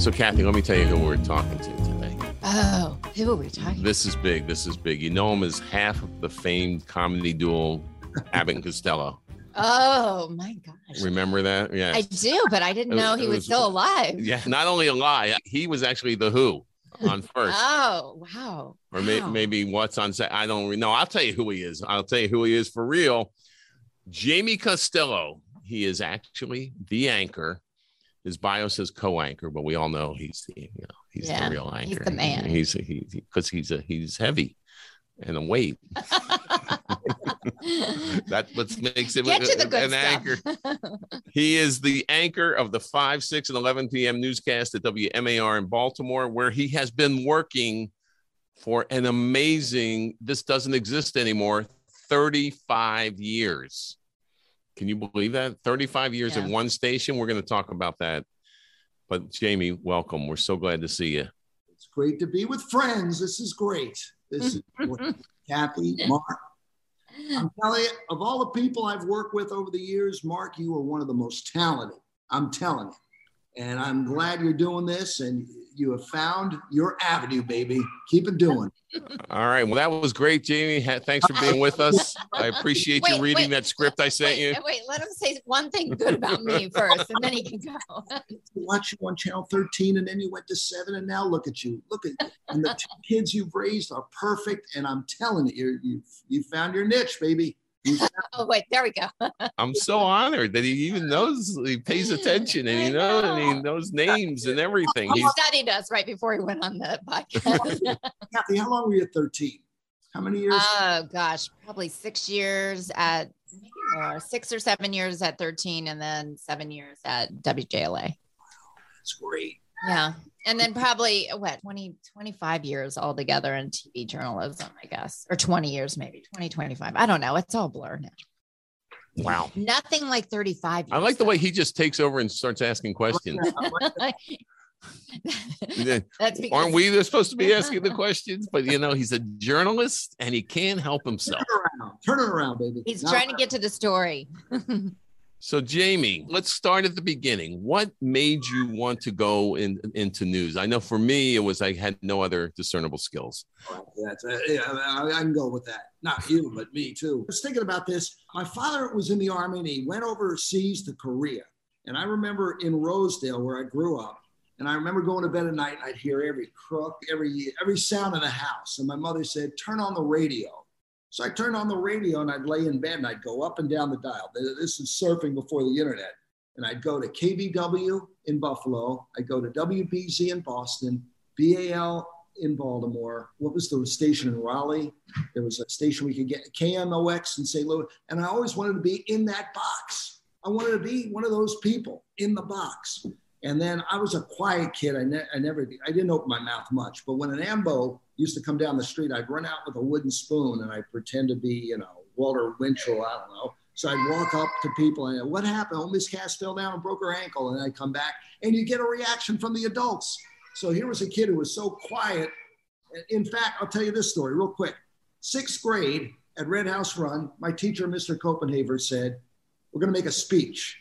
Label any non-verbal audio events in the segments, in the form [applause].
So, Kathy, let me tell you who we're talking to today. Oh, who are we talking? To? This is big. This is big. You know him as half of the famed comedy duo [laughs] Abbott and Costello. Oh my gosh. Remember that? Yeah. I do, but I didn't was- know he was, was- still alive. Yeah. Not only alive, he was actually the Who on [laughs] first. Oh, wow. or may, Wow. maybe what's on set. I don't know. I'll tell you who he is. I'll tell you who he is for real. Jamie Costello. He is actually the anchor. His bio says co-anchor, but we all know he's the you know he's Yeah, the real anchor. he's the man. He's he because he's a he's heavy and a weight. [laughs] That's what makes him Get a- an anchor. He is the anchor of the 5, 6, and 11 p.m. newscast at WMAR in Baltimore, where he has been working for an amazing, this doesn't exist anymore, 35 years. Can you believe that? 35 years Yeah. at one station. We're going to talk about that. But Jamie, welcome. We're so glad to see you. It's great to be with friends. This is great. This is [laughs] Kathy, Mark. I'm telling you, of all the people I've worked with over the years, Mark, you are one of the most talented. I'm telling you. And I'm glad you're doing this and you have found your avenue, baby. Keep it doing. All right. Well, that was great, Jamie. Thanks for being with us. I appreciate you reading wait, that script I sent wait, you. wait, let him say one thing good about me [laughs] first, and then he can go. [laughs] Watch you on channel 13 and then you went to seven and now look at you. Look at and the two kids you've raised are perfect. And I'm telling you, you you found your niche, baby. You [laughs] found- Oh, wait, there we go. [laughs] I'm so honored that he even knows he pays attention and he I knows and he knows names and everything. He studied us right before he went on the podcast. [laughs] Kathy, how long were you at 13? How many years? oh gosh, probably six years at maybe more, six or seven years at 13, and then seven years at WJLA. That's great. Yeah. And then probably what 20, 25 years altogether in TV journalism, I guess, or 20 years, maybe 20, 25. I don't know. It's all blur now. wow. Nothing like 35 years. I like the though. way he just takes over and starts asking questions. [laughs] [laughs] That's because Aren't we the- supposed to be asking the questions? But you know, he's a journalist and he can't help himself. Turn it around. Turn it around, baby. he's Now- trying to get to the story. [laughs] So, Jamie, let's start at the beginning. What made you want to go in, into news? I know for me, it was I had no other discernible skills. Uh, yeah, I, I can go with that. Not you, but me too. I was thinking about this. My father was in the army and he went overseas to Korea. And I remember in Rosedale, where I grew up, and I remember going to bed at night and I'd hear every crook, every every sound in the house. And my mother said, "Turn on the radio." So I turned on the radio and I'd lay in bed and I'd go up and down the dial. This is surfing before the internet. And I'd go to KBW in Buffalo. I'd go to WBZ in Boston, BAL in Baltimore. What was the station in Raleigh? There was a station we could get KMOX in St. Louis. And I always wanted to be in that box. I wanted to be one of those people in the box. And then I was a quiet kid. I, ne- I never, I didn't open my mouth much. But when an ambo used to come down the street, I'd run out with a wooden spoon and I'd pretend to be, you know, Walter Winchell. I don't know. So I'd walk up to people and what happened? Oh, Miss Cass fell down and broke her ankle. And I'd come back and you get a reaction from the adults. So here was a kid who was so quiet. In fact, I'll tell you this story real quick. Sixth grade at Red House Run, my teacher, Mr. Copenhaver, said, We're going to make a speech.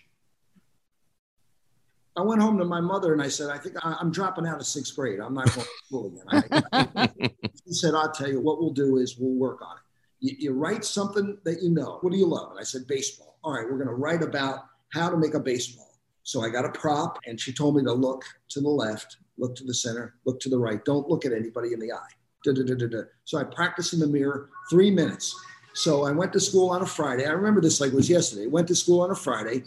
I went home to my mother and I said, I think I- I'm dropping out of sixth grade. I'm not going to school again. I, [laughs] she said, I'll tell you what we'll do is we'll work on it. You, you write something that you know. What do you love? And I said, baseball. All right, we're going to write about how to make a baseball. So I got a prop and she told me to look to the left, look to the center, look to the right. Don't look at anybody in the eye. Da, da, da. So I practiced in the mirror three minutes. So I went to school on a Friday. I remember this like it was yesterday. Went to school on a Friday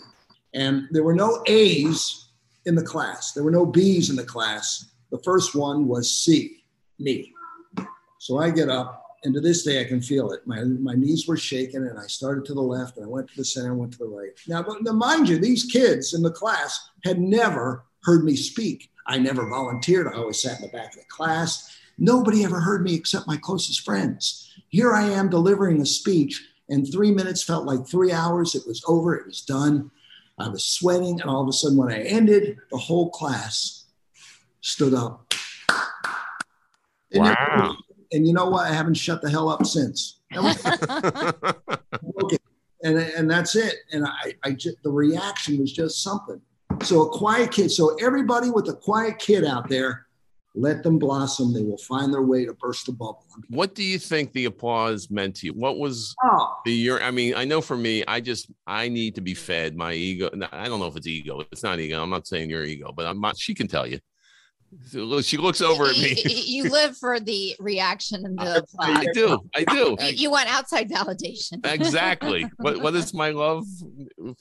and there were no A's in the class. There were no B's in the class. The first one was C, me. So I get up, and to this day I can feel it. My, my knees were shaking, and I started to the left, and I went to the center, and went to the right. Now, now, mind you, these kids in the class had never heard me speak. I never volunteered. I always sat in the back of the class. Nobody ever heard me except my closest friends. Here I am delivering a speech, and three minutes felt like three hours. It was over, it was done. I was sweating, and all of a sudden, when I ended, the whole class stood up. They Wow. And you know what? I haven't shut the hell up since. [laughs] Okay. And, and that's it. And I, I just, the reaction was just something. So a quiet kid. So everybody with a quiet kid out there, let them blossom. They will find their way to burst the bubble. What do you think the applause meant to you? What was Oh, the year? I mean, I know for me, I just I need to be fed. My ego. I don't know if it's ego. It's not ego. I'm not saying your ego, but I'm not. She can tell you. She looks over at me. You, you [laughs] live for the reaction and the applause. I do. I do. You, you want outside validation. exactly. What What is [laughs] my love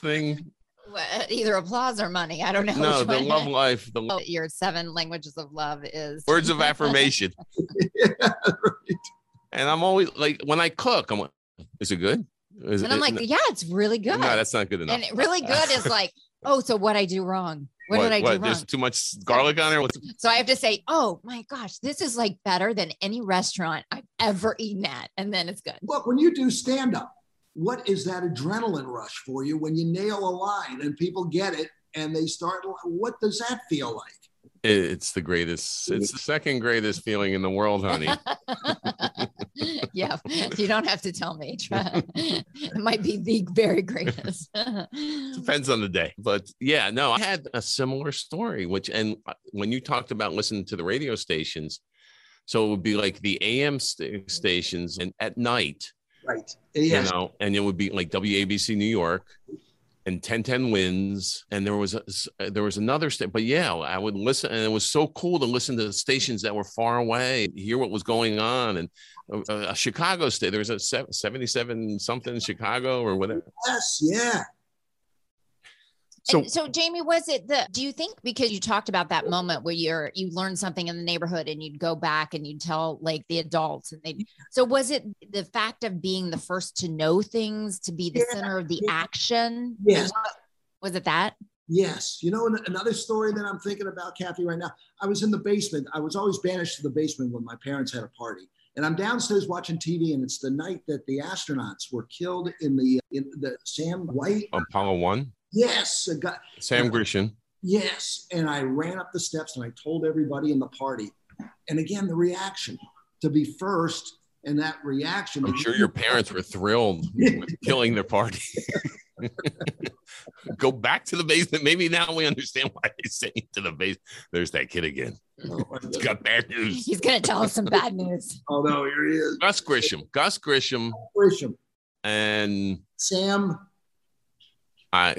thing? Well, [laughs] Either applause or money. I don't know. No, the one. love life. The Oh, Your seven languages of love is words of [laughs] affirmation. yeah, right. [laughs] And I'm always like, when I cook, I'm like, is it good? Is And I'm it- like, yeah, it's really good. no, that's not good enough. and really good is like, oh, so what I do wrong? What, did I do wrong? There's too much garlic on there. What's, So I have to say, oh my gosh, this is like better than any restaurant I've ever eaten at. And then it's good. Look, when you do stand up, what is that adrenaline rush for you when you nail a line and people get it and they start? What does that feel like? it's the greatest. It's the second greatest feeling in the world, honey. [laughs] yeah, you don't have to tell me. it might be the very greatest. Depends on the day, but yeah, no, I had a similar story. Which and when you talked about listening to the radio stations, so it would be like the AM st- stations, and at night, Right. Yes. you know, and it would be like WABC New York and 1010 wins. And there was a, uh, there was another state, but yeah, I would listen, and it was so cool to listen to the stations that were far away, hear what was going on, and a, a Chicago state. There was a 77 something Chicago or whatever. Yes. Yeah. So so, so Jamie, was it the? Do you think because you talked about that moment where you're you learned something in the neighborhood and you'd go back and you'd tell like the adults and they. So was it the fact of being the first to know things to be the Yeah, center of the yeah. action? Yes. Was it that? Yes. You know, another story that I'm thinking about, Kathy, right now. I was in the basement. I was always banished to the basement when my parents had a party. And I'm downstairs watching TV, and it's the night that the astronauts were killed in the in the Sam White. Apollo 1, Yes, a guy. Sam Grisham. Yes. And I ran up the steps and I told everybody in the party. And again, the reaction to be first and that reaction. I'm sure your parents were thrilled with killing their party. [laughs] Go back to the basement. Maybe now we understand why they sent you to the base. There's that kid again. He's got bad news. He's gonna tell us some bad news. [laughs] Oh, no, here he is. Gus Grisham. Gus Grisham Grisham. and Sam. I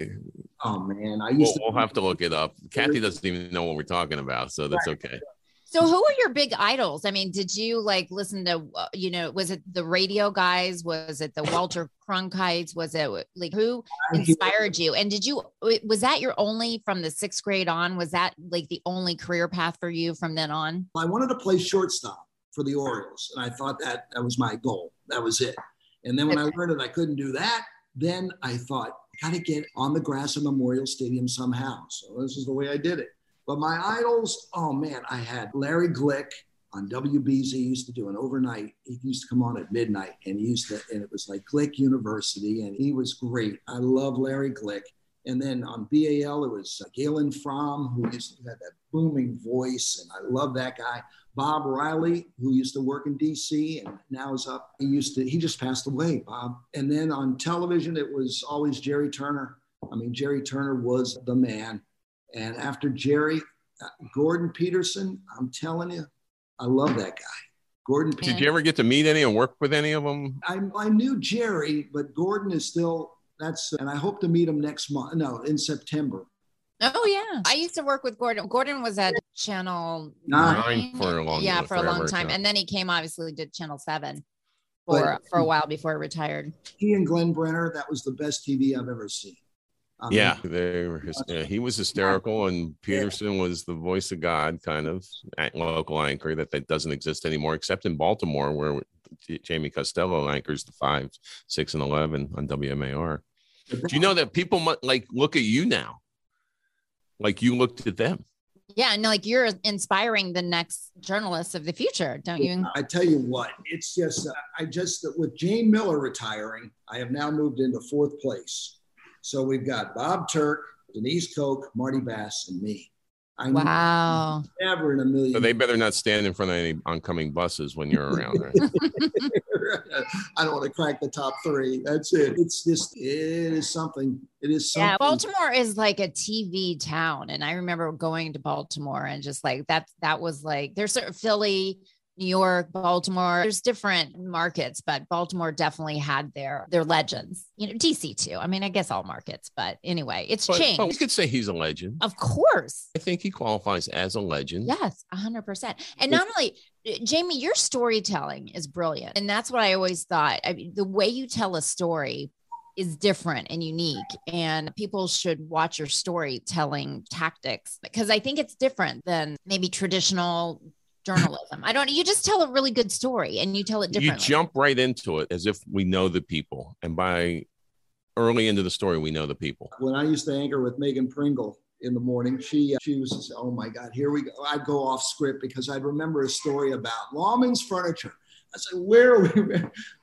Oh, man. I we'll, used to. we'll have to look it up. [laughs] Kathy doesn't even know what we're talking about, so that's okay. So who are your big idols? I mean, did you like listen to uh, you know, was it the radio guys? Was it the Walter [laughs] Cronkites? Was it like who inspired you? And did you was that your only from the sixth grade on? Was that like the only career path for you from then on? I wanted to play shortstop for the Orioles, and I thought that that was my goal. That was it. And then when I learned that I couldn't do that, then I thought, got to get on the grass of Memorial Stadium somehow. So this is the way I did it. But my idols, oh man, I had Larry Glick on WBZ. He used to do an overnight. He used to come on at midnight, and he used to, and it was like Glick University, and he was great. I love Larry Glick. And then on BAL, it was uh, Galen Fromme, who used to have that booming voice, and I love that guy. Bob Riley, who used to work in DC and now is up. He used to, he just passed away, Bob. And then on television, it was always Jerry Turner. I mean, Jerry Turner was the man. And after Jerry, uh, Gordon Peterson, I'm telling you, I love that guy. Gordon Did you ever get to meet any and work with any of them? I, I knew Jerry, but Gordon is still, that's, and I hope to meet him next month. No, in September. Oh yeah, I used to work with Gordon. Gordon was at Channel Nine. Nine for a long yeah, for a long time, so. and then he came obviously did Channel Seven for But- for a while before he retired. He and Glenn Brenner, that was the best TV I've ever seen. I mean, Yeah, they were. hys- uh, yeah, he was hysterical, and Peterson was the voice of God, kind of a- local anchor that, that doesn't exist anymore, except in Baltimore, where Jamie Costello anchors the five, six, and eleven on WMAR. Do you know that people mu- like look at you now, like you looked at them? Yeah, and like you're inspiring the next journalists of the future, don't you? I tell you what, it's just, uh, I just, with Jane Miller retiring, I have now moved into fourth place. So we've got Bob Turk, Denise Koch, Marty Bass, and me. I Wow. never in a million. So they better not stand in front of any oncoming buses when you're around. Right? [laughs] [laughs] I don't want to crack the top three. That's it. It's just it is something. It is something. Yeah, Baltimore is like a TV town, and I remember going to Baltimore and just like that. That was like there's sort of Philly. New York, Baltimore. There's different markets, but Baltimore definitely had their their legends. You know, DC too. I mean, I guess all markets, but anyway, it's But, changed. but we could say he's a legend. of course. I think he qualifies as a legend. Yes, 100%. And not only, uh, Jamie, your storytelling is brilliant. And that's what I always thought. I mean, the way you tell a story is different and unique. And people should watch your storytelling tactics because I think it's different than maybe traditional journalism. I don't, you just tell a really good story and you tell it differently. You jump right into it as if we know the people. And by early into the story, we know the people. when I used to anchor with Megan Pringle in the morning, she uh, she was just, oh my God, here we go. I'd go off script because I'd remember a story about Lawman's furniture. I said, where are we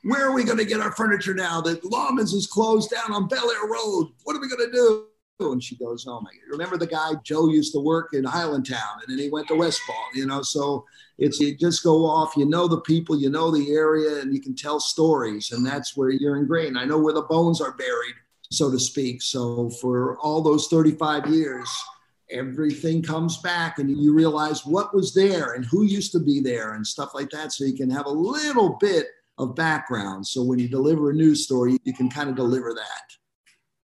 where are we going to get our furniture now that Lawman's is closed down on Bel Air Road? What are we going to do? And she goes, oh my God, remember the guy Joe used to work in Highlandtown and then he went to Westfall, you know? So it's you just go off, you know the people, you know the area, and you can tell stories, and that's where you're ingrained. I know where the bones are buried so to speak. So for all those 35 years, everything comes back and you realize what was there and who used to be there and stuff like that. So you can have a little bit of background. So when you deliver a news story, you can kind of deliver that.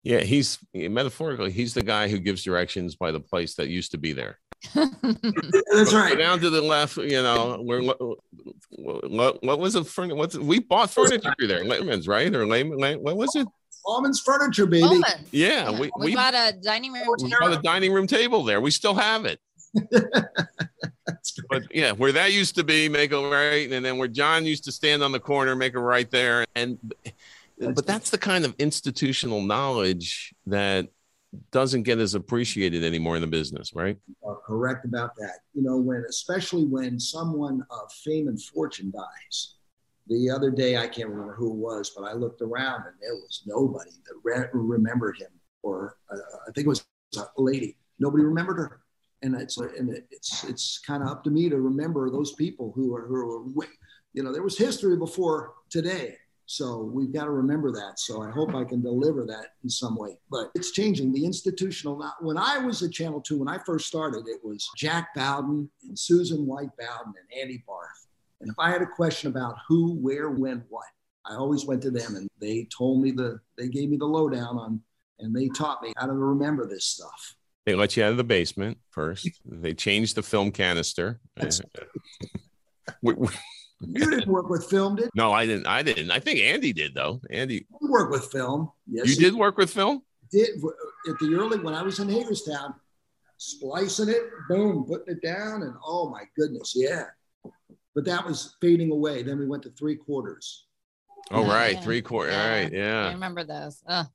Yeah, he's metaphorically, he's the guy who gives directions by the place that used to be there. [laughs] That's Go right. down to the left, you know, where what, what was it? Furniture? What's we bought furniture there? Layman's, right? Or Layman? Lay, what was it? Almonds Furniture, baby. Moment. Yeah, Yeah, we we, we, bought a dining room. we table. bought a dining room table there. We still have it. [laughs] But yeah, where that used to be, make a right, and then where John used to stand on the corner, make a right there, and but that's the kind of institutional knowledge that doesn't get as appreciated anymore in the business, right? are correct about that. You know, when especially when someone of fame and fortune dies. The other day, I can't remember who it was, but I looked around and there was nobody that re- remembered him, or uh, I think it was a lady. Nobody remembered her, and it's and it's it's kind of up to me to remember those people who are who are, you know, there was history before today. So we've got to remember that. So I hope I can deliver that in some way. But it's changing. The institutional. Now, when I was at Channel 2, when I first started, it was Jack Bowden and Susan White Bowden and Andy Barth. And if I had a question about who, where, when, what, I always went to them and they told me the, they gave me the lowdown on, and they taught me how to remember this stuff. They let you out of the basement first. They changed the film canister. That's- [laughs] We- we- You didn't work with film, did no, I didn't. I didn't. I think Andy did though. Andy, you? work with film? Yes, you did work with film. did at the early when I was in Hagerstown, splicing it, boom, putting it down, and oh my goodness, yeah. But that was fading away. Then we went to three quarters. Oh, Yeah, right, yeah. three quarter. All right. Yeah. I remember those. Uh,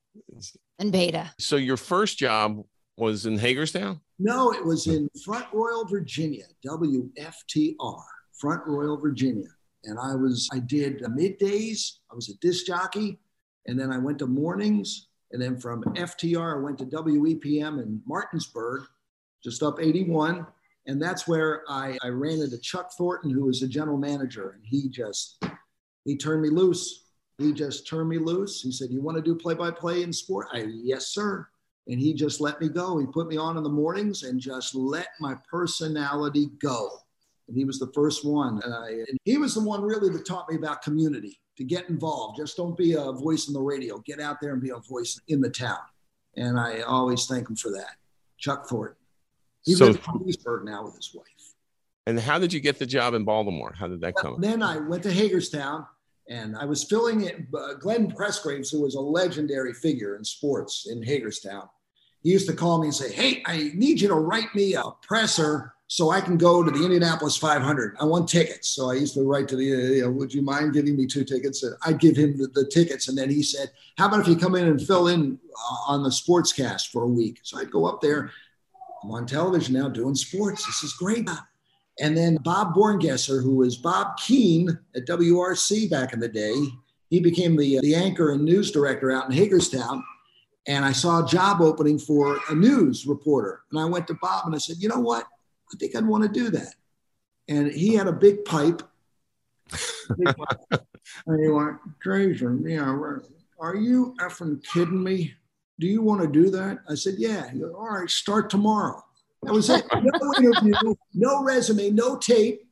and beta. So your first job was in Hagerstown. No, it was in Front Royal, Virginia, WFTR, Front Royal, Virginia. And I was, I did middays. I was a disc jockey, and then I went to mornings, and then from FTR I went to WEPM in Martinsburg, just up 81. And that's where I, I ran into Chuck Thornton, who was the general manager, and he just he turned me loose. He just turned me loose. He said, "You want to do play-by-play in sport?" I, yes, sir. And he just let me go. He put me on in the mornings and just let my personality go. And he was the first one. And, I, and he was the one really that taught me about community, to get involved. Just don't be a voice on the radio. Get out there and be a voice in the town. And I always thank him for that. Chuck Thornton. He So- lives in Leesburg now with his wife. And how did you get the job in Baltimore? How did that come? Then I went to Hagerstown and I was filling it. Uh, Glenn Pressgraves, who was a legendary figure in sports in Hagerstown, he used to call me and say, Hey, I need you to write me a presser so I can go to the Indianapolis 500. I want tickets. So I used to write to the, uh, you know, would you mind giving me two tickets? And I'd give him the, the tickets. And then he said, How about if you come in and fill in uh, on the sportscast for a week? So I'd go up there. I'm on television now doing sports. This is great. And then Bob Borngesser, who was Bob Keene at WRC back in the day, he became the, the anchor and news director out in Hagerstown. And I saw a job opening for a news reporter. And I went to Bob and I said, you know what? I think I'd want to do that. And he had a big pipe. Big pipe. And he went, Tracer, yeah, are you effing kidding me? Do you want to do that? I said, yeah. Goes, All right, start tomorrow. That was it. No [laughs] interview, no resume, no tape.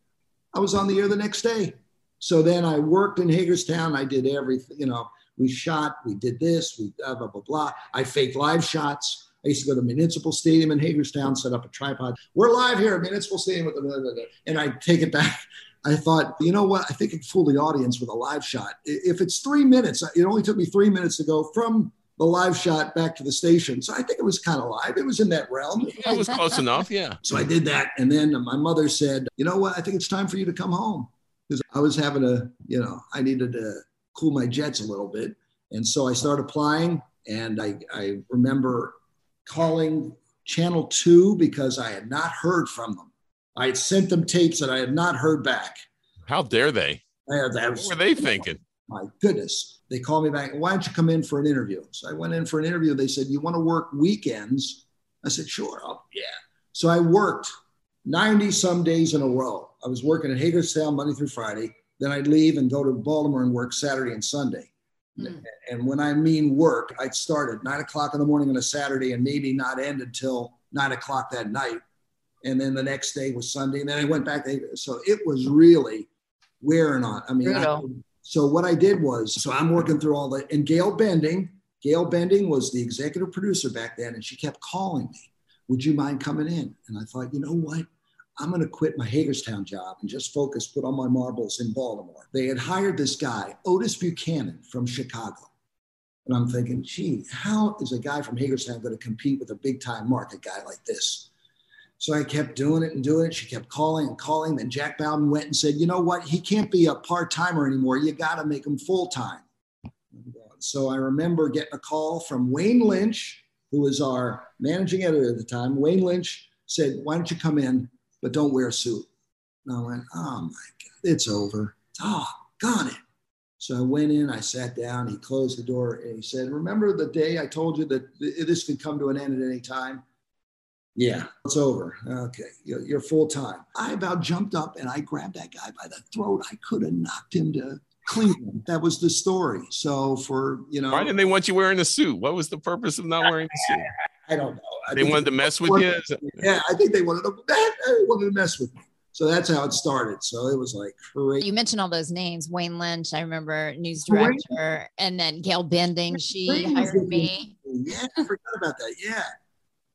I was on the air the next day. So then I worked in Hagerstown. I did everything, you know, we shot, we did this, we blah, blah, blah, blah. I faked live shots. I used to go to Municipal Stadium in Hagerstown, set up a tripod. We're live here at Municipal Stadium with the, and I take it back. [laughs] I thought, you know what? I think I could fool the audience with a live shot. If it's three minutes, uh, it only took me three minutes to go from the live shot back to the station. So I think it was kind of live. It was in that realm. It was close enough. Yeah. [laughs] So I did that. And then my mother said, you know what? I think it's time for you to come home because I was having a, you know, I needed to cool my jets a little bit. And so I started applying. And I, I remember calling Channel 2 because I had not heard from them. I had sent them tapes that I had not heard back. How dare they? I, that was, what were they thinking? My goodness. They called me back. Why don't you come in for an interview? So I went in for an interview. They said, You want to work weekends? I said, Sure. I'll, yeah. So I worked 90 some days in a row. I was working at Hagerstown Monday through Friday. Then I'd leave and go to Baltimore and work Saturday and Sunday. Mm. And when I mean work, I'd start at nine o'clock in the morning on a Saturday and maybe not end until nine o'clock that night. And then the next day was Sunday. And then I went back. To, so it was really wearing on. I mean, I, so what I did was, so I'm working through all the, and Gail Bending, Gail Bending was the executive producer back then, and she kept calling me, Would you mind coming in? And I thought, you know what? I'm going to quit my Hagerstown job and just focus, put all my marbles in Baltimore. They had hired this guy, Otis Buchanan from Chicago. And I'm thinking, gee, how is a guy from Hagerstown going to compete with a big time market guy like this? So I kept doing it and doing it. She kept calling and calling. Then Jack Bowden went and said, you know what? He can't be a part timer anymore. You got to make him full time. So I remember getting a call from Wayne Lynch, who was our managing editor at the time. Wayne Lynch said, why don't you come in, but don't wear a suit? And I went, oh my God, it's over. Oh, got it. So I went in, I sat down, he closed the door, and he said, Remember the day I told you that this could come to an end at any time? Yeah, it's over. Okay, you're, full time. I about jumped up and I grabbed that guy by the throat. I could have knocked him to Cleveland. That was the story. So for you know, why didn't they want you wearing a suit? What was the purpose of not wearing a suit? I don't know. I they wanted to mess with you. Yeah, I think they wanted to. They wanted to mess with me. So that's how it started. So it was like crazy. You mentioned all those names. Wayne Lynch, I remember news director, and then Gail Bending. She hired me. Yeah, I forgot about that. Yeah.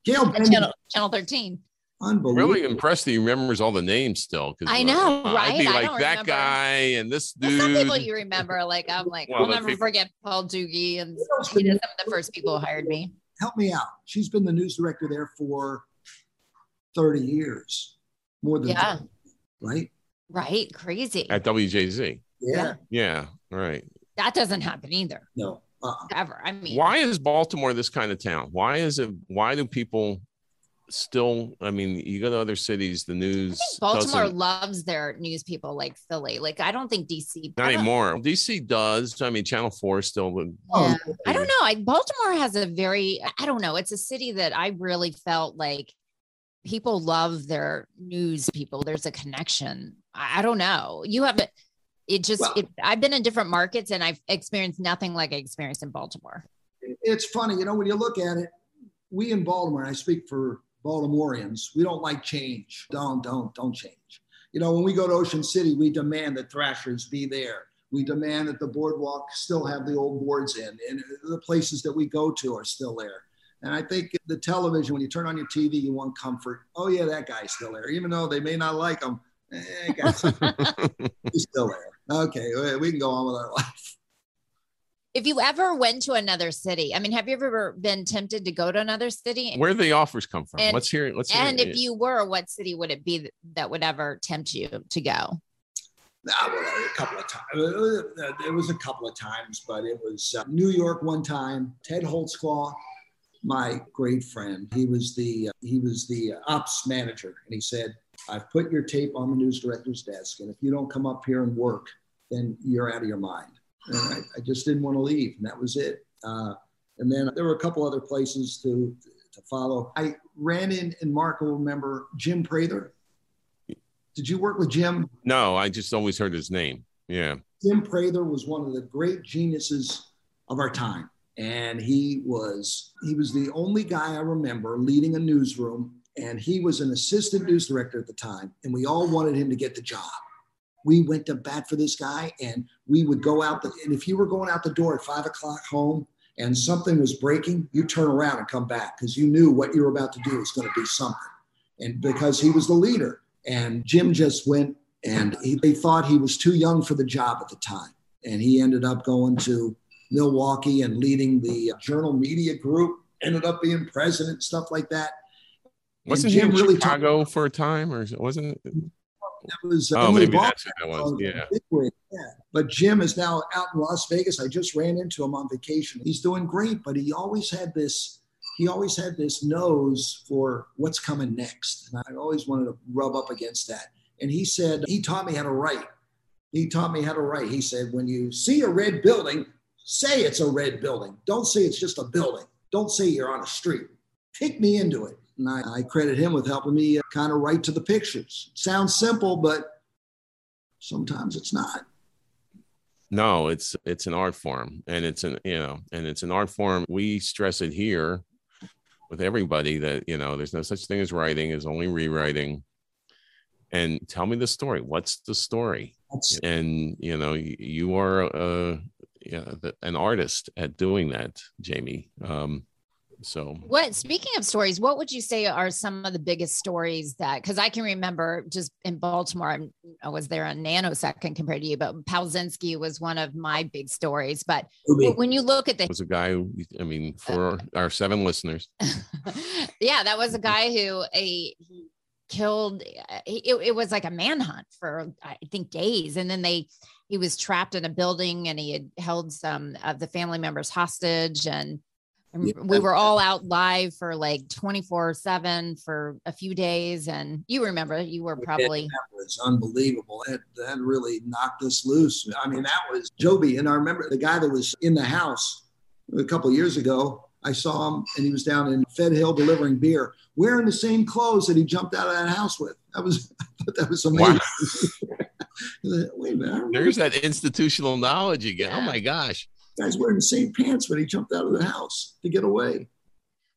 Gail Channel, Channel 13. Unbelievable. Really impressed that he remembers all the names still. Because I know, uh, right? I'd be like that remember. guy and this dude. Well, some people you remember, like I'm like, well, I'll never people. forget Paul Doogie, and he is some of the first people who hired me. Help me out. She's been the news director there for 30 years, more than yeah, 30, right? Right, crazy at WJZ. Yeah, yeah, right. That doesn't happen either. No, uh-uh. ever. I mean, why is Baltimore this kind of town? Why is it? Why do people still? I mean, you go to other cities, the news. Baltimore loves their news people like Philly. Like I don't think DC not anymore. DC does. I mean, Channel Four still. Yeah. Oh, I don't know. I, Baltimore has a very. I don't know. It's a city that I really felt like people love their news people. There's a connection. I, I don't know. You haven't it just well, it, i've been in different markets and i've experienced nothing like i experienced in baltimore it's funny you know when you look at it we in baltimore i speak for baltimoreans we don't like change don't don't don't change you know when we go to ocean city we demand that thrashers be there we demand that the boardwalk still have the old boards in and the places that we go to are still there and I think the television, when you turn on your TV, you want comfort. Oh, yeah, that guy's still there. Even though they may not like him, eh, he's [laughs] still there okay, we can go on with our life. If you ever went to another city, I mean, have you ever been tempted to go to another city? Where the offers come from? And, let's hear it. Let's hear and if you were, what city would it be that would ever tempt you to go? well, a couple of times. It was a couple of times, but it was uh, New York one time. Ted Holtzclaw, my great friend, he was the uh, he was the ops manager, and he said, "I've put your tape on the news director's desk, and if you don't come up here and work, then you're out of your mind. I, I, just didn't want to leave, and that was it. Uh, and then there were a couple other places to to follow. I ran in, and Mark will remember Jim Prather. Did you work with Jim? No, I just always heard his name. Yeah. Jim Prather was one of the great geniuses of our time. And he was he was the only guy I remember leading a newsroom. And he was an assistant news director at the time. And we all wanted him to get the job. We went to bat for this guy and we would go out the, and if you were going out the door at five o'clock home and something was breaking, you turn around and come back because you knew what you were about to do was going to be something. And because he was the leader. And Jim just went and he, they thought he was too young for the job at the time. And he ended up going to Milwaukee and leading the Journal Media Group, ended up being president, stuff like that. Wasn't he in really Chicago for a time, or wasn't it? That was oh, maybe that's what that was. Yeah. yeah. But Jim is now out in Las Vegas. I just ran into him on vacation. He's doing great, but he always had this. He always had this nose for what's coming next, and I always wanted to rub up against that. And he said he taught me how to write. He taught me how to write. He said, when you see a red building, say it's a red building. Don't say it's just a building. Don't say you're on a street. Take me into it. And I, I credit him with helping me uh, kind of write to the pictures. sounds simple, but sometimes it's not. No, it's it's an art form, and it's an you know, and it's an art form. We stress it here with everybody that you know, there's no such thing as writing; is only rewriting. And tell me the story. What's the story? That's- and you know, you, you are a, yeah, an artist at doing that, Jamie. Um, so, what speaking of stories, what would you say are some of the biggest stories that because I can remember just in Baltimore, I was there a nanosecond compared to you, but Palczynski was one of my big stories. But when you look at the was a guy who, I mean, uh, for our seven listeners, [laughs] yeah, that was a guy who a he killed. Uh, it, it was like a manhunt for I think days, and then they he was trapped in a building and he had held some of the family members hostage and yeah. we were all out live for like 24 7 for a few days. And you remember, you were oh, probably. That was unbelievable. That, that really knocked us loose. I mean, that was Joby. And I remember the guy that was in the house a couple years ago. I saw him and he was down in Fed Hill delivering beer, wearing the same clothes that he jumped out of that house with. That was, [laughs] I thought that was amazing. Wow. [laughs] Wait a minute. There's that institutional knowledge again. Oh yeah. Oh my gosh guy's wearing the same pants when he jumped out of the house to get away.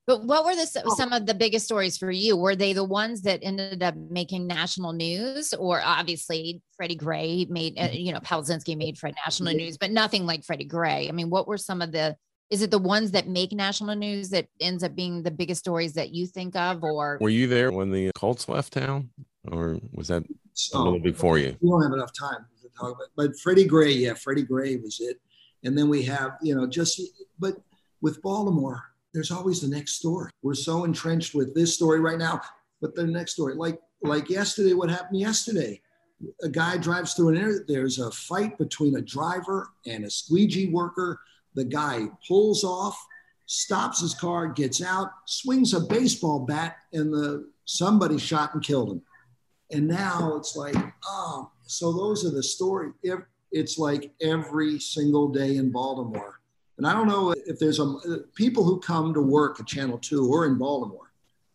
But what were the oh. some of the biggest stories for you? Were they the ones that ended up making national news, or obviously Freddie Gray made, uh, you know, Palczynski made for national news, but nothing like Freddie Gray. I mean, what were some of the? Is it the ones that make national news that ends up being the biggest stories that you think of, or were you there when the Colts left town, or was that a little before you? We don't have enough time to talk about, but Freddie Gray, yeah, Freddie Gray was it. And then we have, you know, just, but with Baltimore, there's always the next story. We're so entrenched with this story right now, but the next story, like, like yesterday, what happened yesterday? A guy drives through an area, there's a fight between a driver and a squeegee worker. The guy pulls off, stops his car, gets out, swings a baseball bat, and the somebody shot and killed him. And now it's like, oh, so those are the story. It's like every single day in Baltimore. And I don't know if there's a people who come to work at Channel 2 or in Baltimore.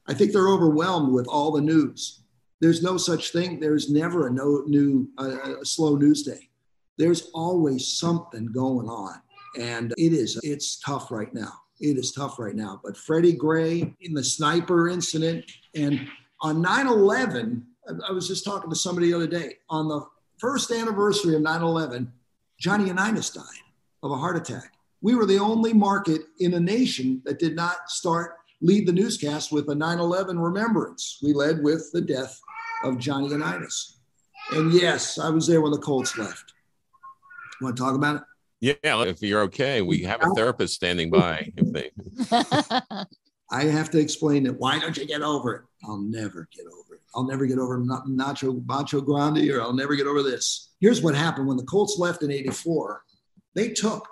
I think they're overwhelmed with all the news. There's no such thing. There's never a no new a slow news day. There's always something going on, and it is it's tough right now. It is tough right now. But Freddie Gray in the sniper incident, and on 9/11, I was just talking to somebody the other day on the first anniversary of 9 11, Johnny Unitas died of a heart attack. We were the only market in a nation that did not start, lead the newscast with a 9 11 remembrance. We led with the death of Johnny Unitas. And yes, I was there when the Colts left. Want to talk about it? Yeah, if you're okay, we have a therapist standing by. If they, [laughs] I have to explain it. Why don't you get over it? I'll never get over it. I'll never get over Nacho Macho Grande, or I'll never get over this. Here's what happened when the Colts left in '84. They took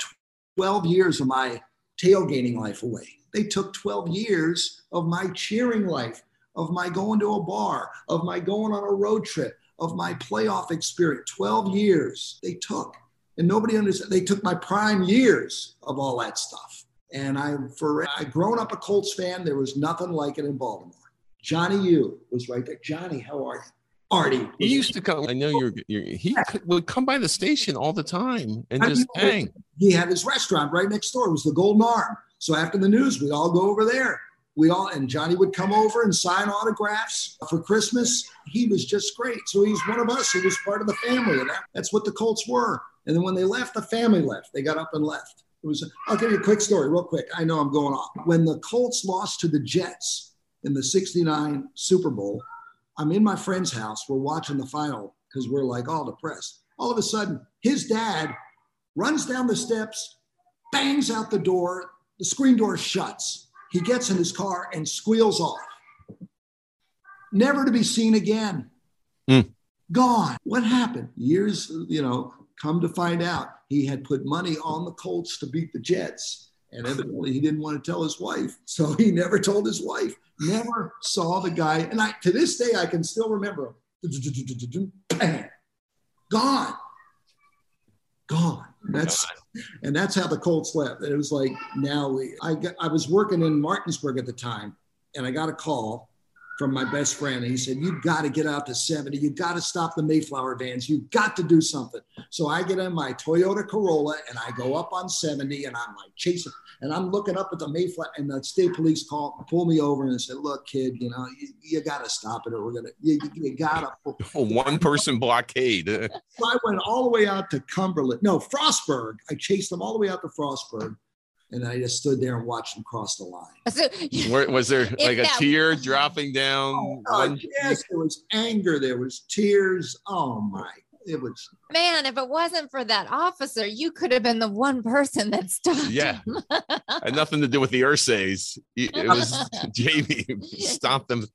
12 years of my tailgating life away. They took 12 years of my cheering life, of my going to a bar, of my going on a road trip, of my playoff experience. 12 years they took. And nobody understood. They took my prime years of all that stuff. And I, for I grown up a Colts fan, there was nothing like it in Baltimore. Johnny U was right there. Johnny, how are you? Artie. He used to come. I know you're. you're he would come by the station all the time and I just know. hang. He had his restaurant right next door. It was the Golden Arm. So after the news, we'd all go over there. We all and Johnny would come over and sign autographs for Christmas. He was just great. So he's one of us. He was part of the family, and that, that's what the Colts were. And then when they left, the family left. They got up and left. It was. I'll give you a quick story, real quick. I know I'm going off. When the Colts lost to the Jets in the '69 Super Bowl, I'm in my friend's house. We're watching the final because we're like all depressed. All of a sudden, his dad runs down the steps, bangs out the door. The screen door shuts. He gets in his car and squeals off. Never to be seen again. Hmm. Gone. What happened? Years, you know, come to find out he had put money on the Colts to beat the Jets. And evidently he didn't want to tell his wife. So he [laughs] never told his wife. Never saw the guy. And I to this day I can still remember him. Bang. Gone. Gone. That's and that's how the Colts left. And it was like now we I got I was working in Martinsburg at the time and I got a call from my best friend. And he said, You've got to get out to 70. You've got to stop the Mayflower vans. You've got to do something. So I get in my Toyota Corolla and I go up on 70 and I'm like chasing. And I'm looking up at the Mayflower and the state police call, pull me over and said, Look, kid, you know, you, you got to stop it or we're going to, you, you got to. [laughs] One person blockade. [laughs] So I went all the way out to Cumberland. No, Frostburg. I chased them all the way out to Frostburg. And I just stood there and watched them cross the line. [laughs] So, Where, was there like a that- tear dropping down? Oh, one oh, yes, there was anger, there was tears. Oh my, it was man, if it wasn't for that officer, you could have been the one person that stopped. Yeah. him. [laughs] had nothing to do with the Irsays. It it was [laughs] Jamie stopped them.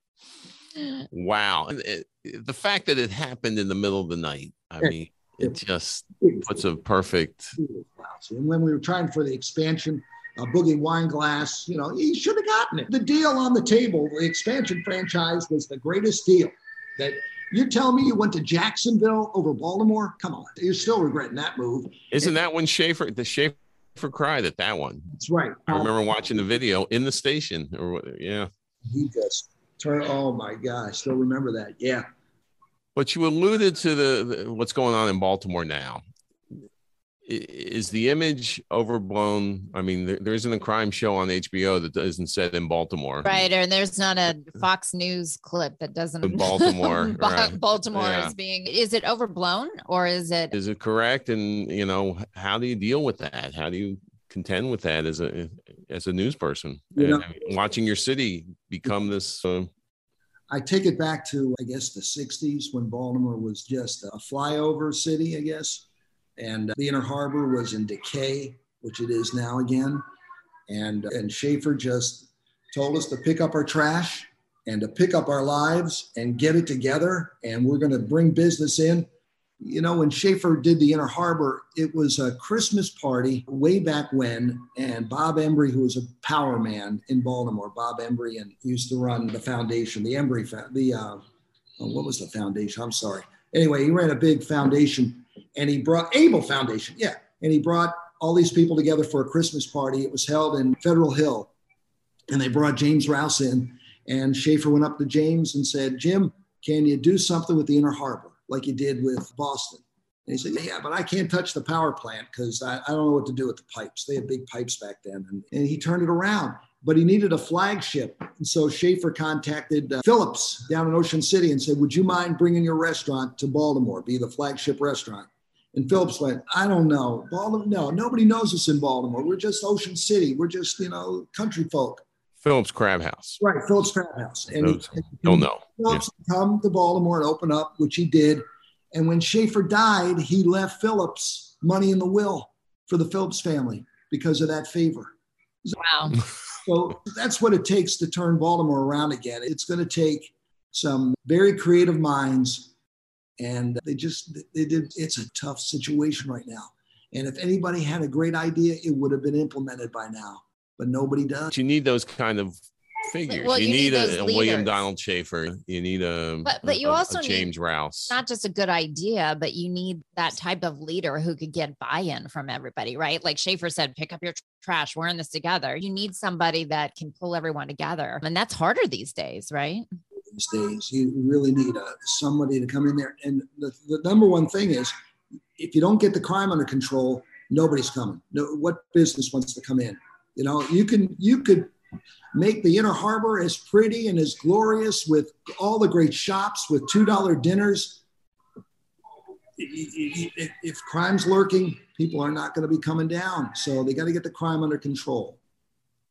Wow. And it- the fact that it happened in the middle of the night, I mean, it just puts a perfect. It was lousy. And when we were trying for the expansion, uh, Boogie Weinglass, you know, he should have gotten it. The deal on the table, the expansion franchise was the greatest deal. That you're telling me you went to Jacksonville over Baltimore? Come on, you're still regretting that move. Isn't that when Schaefer, the Schaefer cried at that one? That's right. I remember watching the video in the station. Or yeah. he just turned. Oh my God, I still remember that. Yeah. But you alluded to the, the what's going on in Baltimore now. Is the image overblown? I mean, there, there isn't a crime show on HBO that isn't set in Baltimore. Right. And there's not a [laughs] Fox News clip that doesn't In Baltimore, [laughs] right. Baltimore Yeah. is being is it overblown or is it Is it correct? And you know, how do you deal with that? How do you contend with that as a as a news person? You know- watching your city become this. Uh, I take it back to, I guess, the 60s when Baltimore was just a flyover city, I guess. And the Inner Harbor was in decay, which it is now again. And, and Schaefer just told us to pick up our trash and to pick up our lives and get it together. And we're going to bring business in. You know, when Schaefer did the Inner Harbor, it was a Christmas party way back when. And Bob Embry, who was a power man in Baltimore, Bob Embry, and used to run the foundation, the Embry, the, uh, oh, what was the foundation? I'm sorry. Anyway, he ran a big foundation and he brought Abell Foundation. Yeah. And he brought all these people together for a Christmas party. It was held in Federal Hill. And they brought James Rouse in. And Schaefer went up to James and said, Jim, can you do something with the Inner Harbor like you did with Boston? And he said, Yeah, but I can't touch the power plant because I, I don't know what to do with the pipes. They had big pipes back then. And, and he turned it around, but he needed a flagship. And so Schaefer contacted uh, Phillips down in Ocean City and said, Would you mind bringing your restaurant to Baltimore, be the flagship restaurant? And Phillips went, I don't know. Baltimore, no, nobody knows us in Baltimore. We're just Ocean City. We're just, you know, country folk. Phillips Crab House. Right, Phillips Crab House. And he- Those Don't know. Phillips to come to Baltimore and open up, which he did. And when Schaefer died, he left Phillips money in the will for the Phillips family because of that favor. wow. [laughs] So that's what it takes to turn Baltimore around again. It's going to take some very creative minds, and they just they did. It's a tough situation right now. And if anybody had a great idea, it would have been implemented by now. But nobody does. You need those kind of figures. Well, you, you need, need a, a William. Donald Schaefer. You need a, But- but you a- a also need- James Rouse. not just a good idea, but you need that type of leader who could get buy-in from everybody, right? Like Schaefer said, pick up your tr- trash. We're in this together. You need somebody that can pull everyone together. And that's harder these days, right? these days. You really need a, somebody to come in there. And the, the number one thing is if you don't get the crime under control, nobody's coming. No, what business wants to come in? You know, you can you could make the inner harbor as pretty and as glorious with all the great shops with two dollar dinners. If crime's lurking, people are not going to be coming down. So they got to get the crime under control.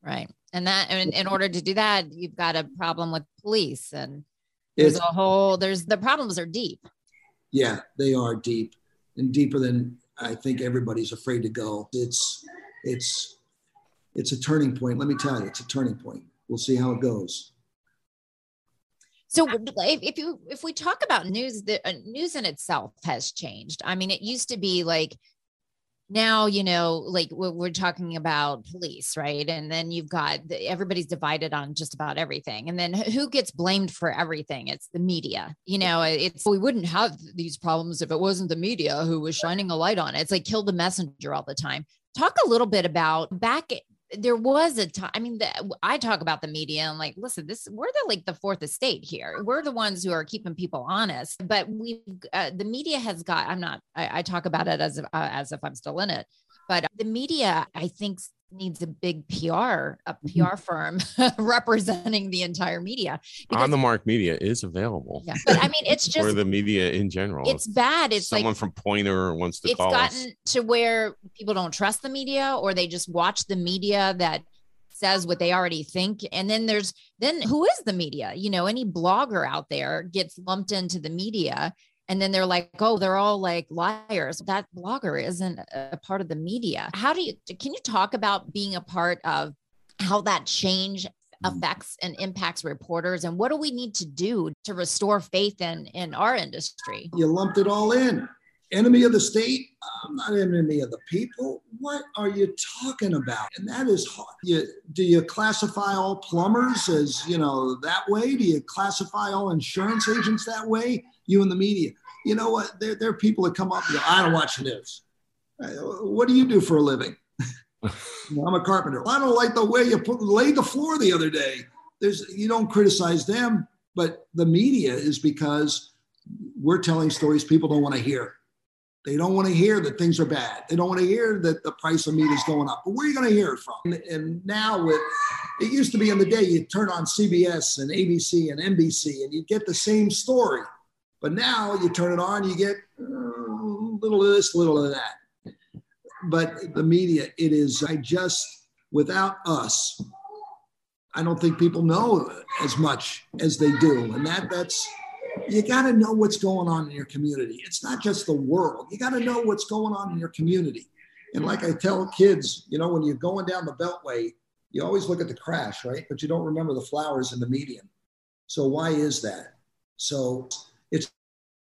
Right. And that, and in order to do that, you've got a problem with police and there's it's, a whole, there's the problems are deep. Yeah, they are deep and deeper than I think everybody's afraid to go. It's, it's, it's a turning point. Let me tell you, it's a turning point. We'll see how it goes. So if you if we talk about news, the uh, news in itself has changed. I mean, it used to be like now you know like we're talking about police right and then you've got everybody's divided on just about everything and then who gets blamed for everything it's the media you know it's we wouldn't have these problems if it wasn't the media who was shining a light on it it's like kill the messenger all the time talk a little bit about back there was a time. I mean, the, I talk about the media and like, listen, this we're the like the fourth estate here. We're the ones who are keeping people honest. But we, uh, the media has got. I'm not. I, I talk about it as if, uh, as if I'm still in it. But the media, I think, needs a big PR, a mm-hmm. PR firm [laughs] representing the entire media. Because, On the Marc Media is available. Yeah, but I mean, it's [laughs] just for the media in general. It's bad. It's someone like, from Poynter wants to. It's call gotten us. to where people don't trust the media, or they just watch the media that says what they already think and then there's then who is the media you know any blogger out there gets lumped into the media and then they're like oh they're all like liars. That blogger isn't a part of the media. How do you can you talk about being a part of how that change mm. affects and impacts reporters and what do we need to do to restore faith in in our industry? You lumped it all in. Enemy of the state? I'm not enemy of the people. What are you talking about? And that is hard. You, do you classify all plumbers as you know that way? Do you classify all insurance agents that way you and the media you know what there, there are people that come up and go i don't watch the news uh, what do you do for a living [laughs] i'm a carpenter i don't like the way you put, laid the floor the other day there's you don't criticize them but the media is because we're telling stories people don't want to hear they don't want to hear that things are bad. They don't want to hear that the price of meat is going up. But where are you going to hear it from? And, and now with it used to be in the day you turn on CBS and ABC and NBC and you get the same story. But now you turn it on, you get a uh, little of this, little of that. But the media, it is, I just, without us, I don't think people know as much as they do. And that that's you got to know what's going on in your community. It's not just the world. You got to know what's going on in your community. And like I tell kids, you know, when you're going down the beltway, you always look at the crash, right? But you don't remember the flowers in the median. So why is that? So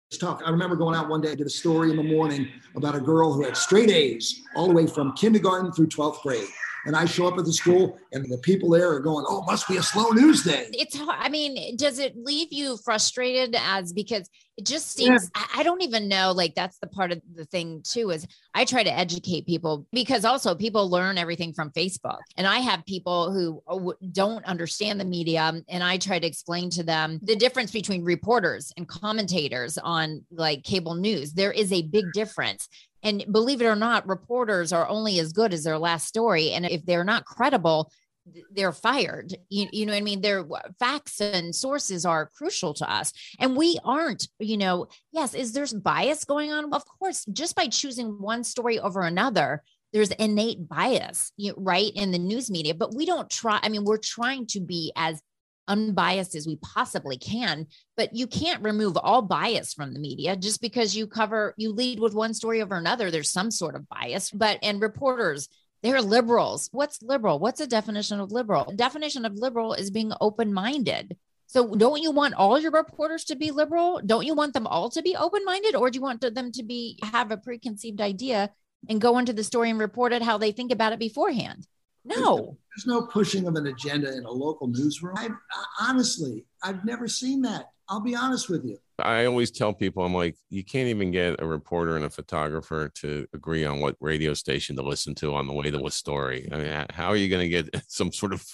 it's tough. I remember going out one day, I did a story in the morning about a girl who had straight A's all the way from kindergarten through 12th grade and I show up at the school and the people there are going, oh, must be a slow news day. It's, I mean, does it leave you frustrated as because it just seems, yeah. I don't even know, like that's the part of the thing too, is I try to educate people because also people learn everything from Facebook. And I have people who uh, don't understand the media and I try to explain to them the difference between reporters and commentators on like cable news. There is a big difference. And believe it or not, reporters are only as good as their last story. And if they're not credible, they're fired. You, you know what I mean? Their facts and sources are crucial to us. And we aren't, you know, yes, is there's bias going on? Of course, just by choosing one story over another, there's innate bias, right, in the news media. But we don't try, I mean, we're trying to be as unbiased as we possibly can but you can't remove all bias from the media. Just because you cover you lead with one story over another there's some sort of bias but and reporters they're liberals. What's liberal? What's a definition of liberal? Definition of liberal is being open-minded. So don't you want all your reporters to be liberal? Don't you want them all to be open-minded or do you want them to be have a preconceived idea and go into the story and report it how they think about it beforehand no. There's no pushing of an agenda in a local newsroom. I, honestly, I've never seen that. I'll be honest with you. I always tell people, I'm like, you can't even get a reporter and a photographer to agree on what radio station to listen to on the way to a story. I mean, how are you going to get [laughs] some sort of,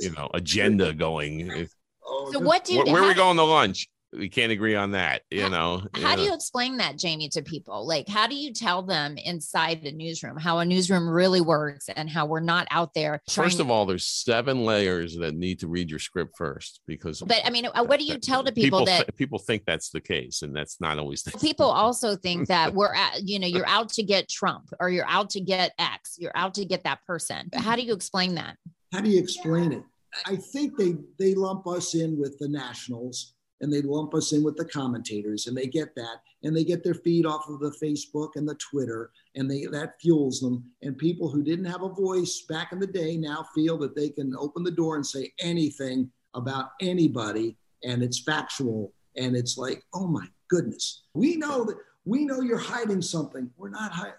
you know, agenda going? Oh So what do where, where are we going to lunch? We can't agree on that. You know. How do you explain that, Jamie, to people? Like, how do you tell them inside the newsroom how a newsroom really works and how we're not out there trying First of all, there's seven layers that need to read your script first because. But I mean, uh, what do you that- tell to people that thi- people think that's the case, and that's not always the people also think that we're at, you know, you're [laughs] out to get Trump or you're out to get X, you're out to get that person. How do you explain that? How do you explain it? I think they they lump us in with the nationals and they lump us in with the commentators and they get that and they get their feed off of the Facebook and the Twitter and they that fuels them and people who didn't have a voice back in the day now feel that they can open the door and say anything about anybody and it's factual and it's like oh my goodness. We know that we know you're hiding something. We're not hiding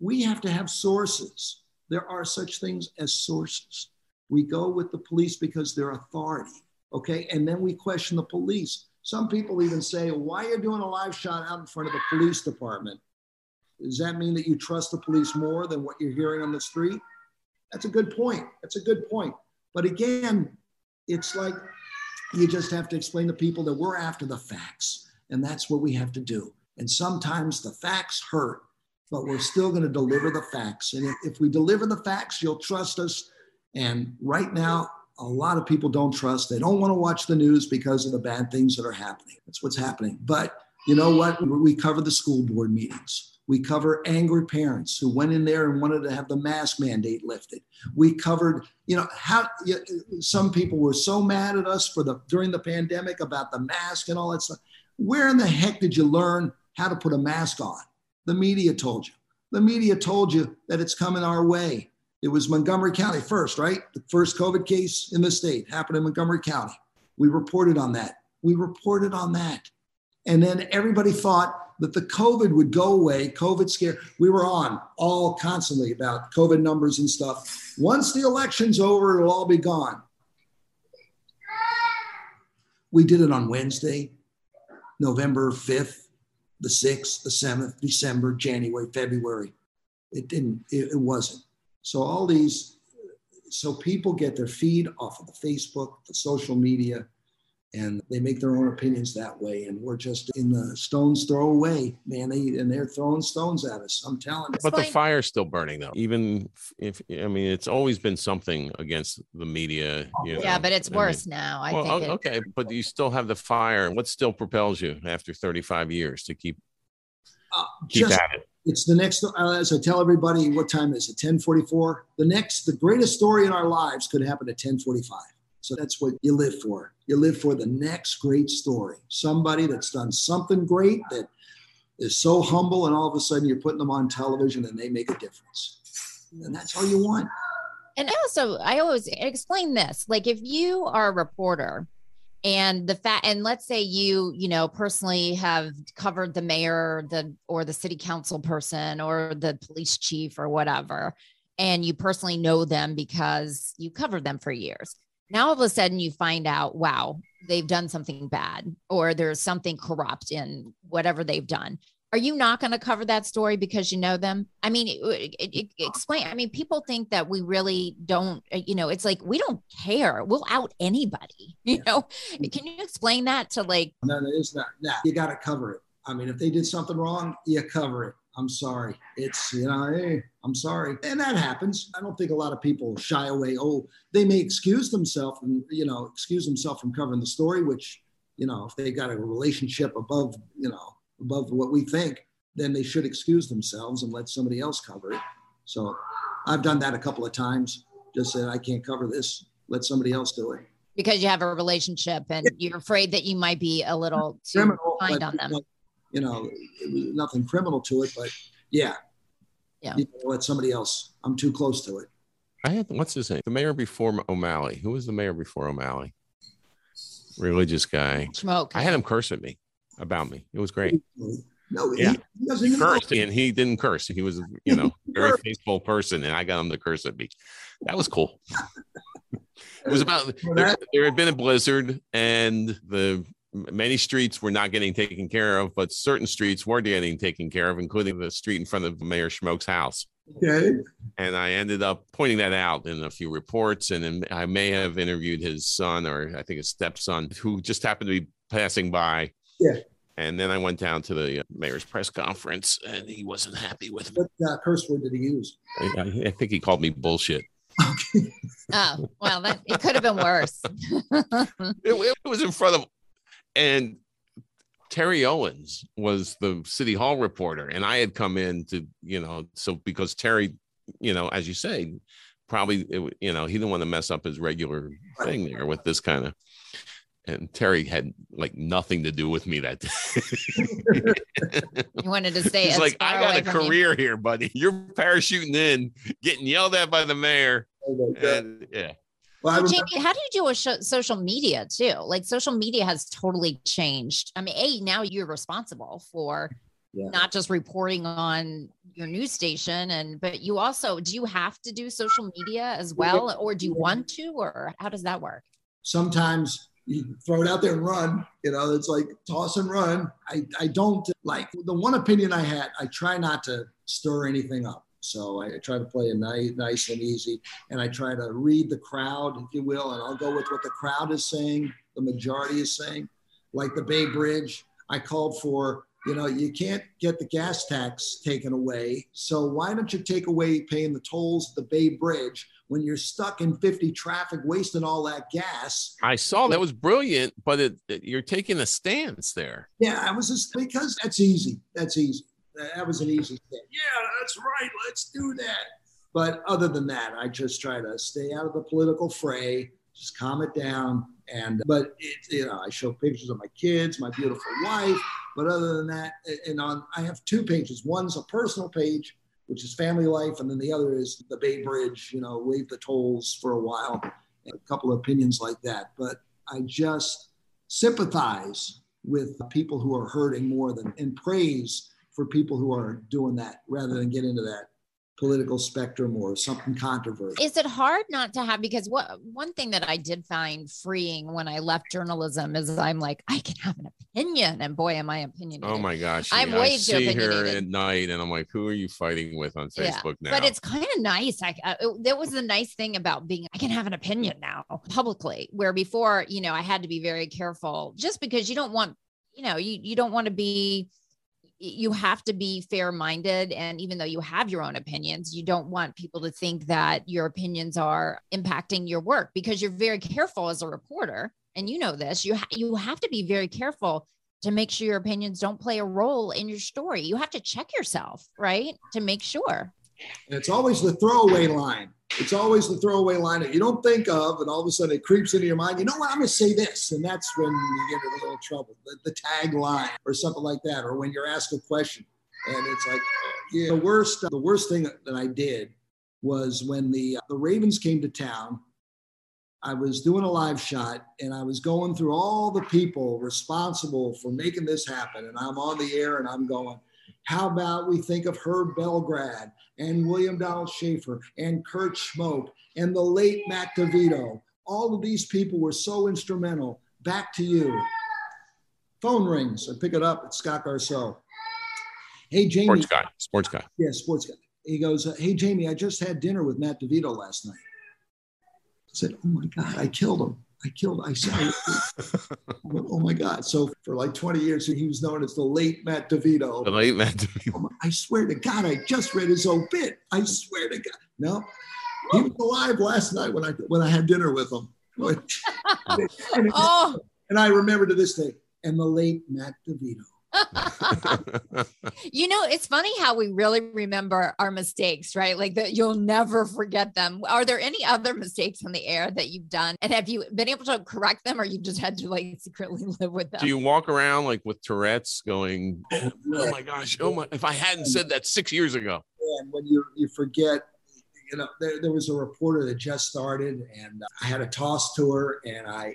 we have to have sources. There are such things as sources. We go with the police because they're authority okay? And then we question the police. Some people even say why are you doing a live shot out in front of the police department? Does that mean that you trust the police more than what you're hearing on the street? That's a good point. That's a good point. But again it's like you just have to explain to people that we're after the facts and that's what we have to do. And sometimes the facts hurt but we're still going to deliver the facts. And if, if we deliver the facts you'll trust us. And right now, a lot of people don't trust. They don't want to watch the news because of the bad things that are happening. That's what's happening. But you know what? We cover the school board meetings. We cover angry parents who went in there and wanted to have the mask mandate lifted. We covered, you know, how you, some people were so mad at us for the during the pandemic about the mask and all that stuff. Where in the heck did you learn how to put a mask on? The media told you. The media told you that it's coming our way. It was Montgomery County first, right? The first COVID case in the state happened in Montgomery County. We reported on that. We reported on that. And then everybody thought that the COVID would go away, COVID scare. We were on all constantly about COVID numbers and stuff. Once the election's over, it'll all be gone. We did it on Wednesday, November 5th, the 6th, the 7th, December, January, February. It didn't, it, it wasn't. So all these, so people get their feed off of the Facebook, the social media, and they make their own opinions that way. And we're just in the stones throw away, man. They and they're throwing stones at us. I'm telling you. But the fire's still burning though. Even if I mean, it's always been something against the media. You know? Yeah, but it's I mean, worse now. I well, think. o- it- okay, but you still have the fire. And what still propels you after 35 years to keep Uh, keep just at it? It's the next uh, as i tell everybody what time is it? 1044 the next the greatest story in our lives could happen at 1045 so that's what you live for. You live for the next great story. Somebody that's done something great that is so humble and all of a sudden you're putting them on television and they make a difference. And that's all you want. And also, I always explain this like if you are a reporter and the fact and let's say you you know personally have covered the mayor the or the city council person or the police chief or whatever and you personally know them because you covered them for years. Now all of a sudden you find out wow they've done something bad or there's something corrupt in whatever they've done are you not going to cover that story because you know them? I mean it, it, it, explain i mean people think that we really don't uh, you know it's like we don't care. We'll out anybody [laughs] you know? Can you explain that to like no no, it's not no, you got to cover it. I mean if they did something wrong you cover it. I'm sorry. It's you know hey, i'm sorry. And that happens. I don't think a lot of people shy away. Oh they may excuse themselves and you know excuse themselves from covering the story which you know if they got a relationship above you know above what we think then they should excuse themselves and let somebody else cover it so i've done that a couple of times just said i can't cover this let somebody else do it because you have a relationship and you're afraid that you might be a little too criminal, behind but, on them You know, it was nothing criminal to it, but yeah. Yeah. You know, let somebody else. I'm too close to it. I had what's his name? The mayor before O'Malley. Who was the mayor before O'Malley? Religious guy. Schmoke I had him curse at me about me. It was great. [laughs] No, Yeah. he, doesn't He even cursed and he didn't curse. He was, you know, [laughs] very faithful person, and I got him to curse at me. That was cool. [laughs] It was about there, there had been a blizzard and the many streets were not getting taken care of, but certain streets were getting taken care of, including the street in front of Mayor Schmoke's house. Okay. And I ended up pointing that out in a few reports. And then I may have interviewed his son, or I think his stepson, who just happened to be passing by. Yeah. And then I went down to the uh, mayor's press conference, and he wasn't happy with me. What uh, curse word did he use? I, I think he called me bullshit. [laughs] Oh, well, that it could have been worse. [laughs] It, it was in front of, and Terry Owens was the city hall reporter, and I had come in to, you know, so because Terry, you know, as you say, probably, it, you know, he didn't want to mess up his regular thing there with this kind of. And Terry had like nothing to do with me that day. You wanted to [laughs] stay. He's like, I got a from you." career here, buddy. [laughs] You're parachuting in, getting yelled at by the mayor. Oh. And yeah. Well, So, remember- Jamie, how do you do with sho- social media too? Like social media has totally changed. I mean, a now you're responsible for Yeah. not just reporting on your news station, and but you also do you have to do social media as well, or do you want to, or how does that work? sometimes you [laughs] throw it out there and run. You know, it's like toss and run. I, I don't like the one opinion I had. I try not to stir anything up. So I, try to play it nice, nice and easy, and I try to read the crowd, if you will, and I'll go with what the crowd is saying, the majority is saying. Like the Bay Bridge, I called for. You know, you can't get the gas tax taken away. So why don't you take away paying the tolls at the Bay Bridge when you're stuck in 50 traffic, wasting all that gas? I saw that was brilliant, but it, it- you're taking a stance there. Yeah, I was just because that's easy. That's easy. That was an easy thing. Yeah, that's right. Let's do that. But other than that, I just try to stay out of the political fray, just calm it down. And but it, you know, I show pictures of my kids, my beautiful wife. But other than that, and on I have two pages. One's a personal page, which is family life, and then the other is the Bay Bridge. You know, waive the tolls for a while. A couple of opinions like that. But I just sympathize with people who are hurting more than and praise for people who are doing that rather than get into that political spectrum or something controversial. Is it hard not to have because what one thing that I did find freeing when I left journalism is I'm like I can have an opinion, and boy, am I opinionated. Oh my gosh. I'm yeah, way I too see her at night and I'm like, who are you fighting with on Yeah, Facebook now? But it's kind of nice. I, I uh, it- that was the nice thing about being. I can have an opinion now publicly, where before, you know, I had to be very careful, just because you don't want, you know, you you don't want to be. You have to be fair minded, and even though you have your own opinions, you don't want people to think that your opinions are impacting your work because you're very careful as a reporter, and you know this. You ha- you have to be very careful to make sure your opinions don't play a role in your story. You have to check yourself, right? To make sure. And it's always the throwaway line. It's always the throwaway line that you don't think of, and all of a sudden it creeps into your mind. You know what? I'm going to say this, and that's when you get in a little trouble. The, the tag line or something like that, or when you're asked a question, and it's like yeah. the worst. The worst thing that I did was when the the Ravens came to town. I was doing a live shot, and I was going through all the people responsible for making this happen, and I'm on the air, and I'm going. How about we think of Herb Belgrad and William Donald Schaefer and Kurt Schmoke and the late Matt DeVito? All of these people were so instrumental. Back to you. Phone rings. I pick it up. It's Scott Garceau. Hey, Jamie. sports guy. Sports guy. Yeah, sports guy. He goes, Hey, Jamie, I just had dinner with Matt DeVito last night. I said, Oh my God, I killed him. I killed, I said, I went, Oh my God. So for like 20 years, he was known as the late Matt DeVito. The late man. Oh my- I swear to God, I just read his obit. I swear to God. No, he was alive last night when I when I had dinner with him. [laughs] and, Oh, and I remember to this day, and the late Matt DeVito. [laughs] you know, it's funny how we really remember our mistakes, right? Like that you'll never forget them. Are there any other mistakes on the air that you've done? And have you been able to correct them or you just had to like [laughs] secretly live with them? Do you walk around like with Tourette's going, oh my gosh, oh my, if I hadn't said that six years ago. And when you you forget, you know, there, there was a reporter that just started, and uh, I had a toss to her, and I.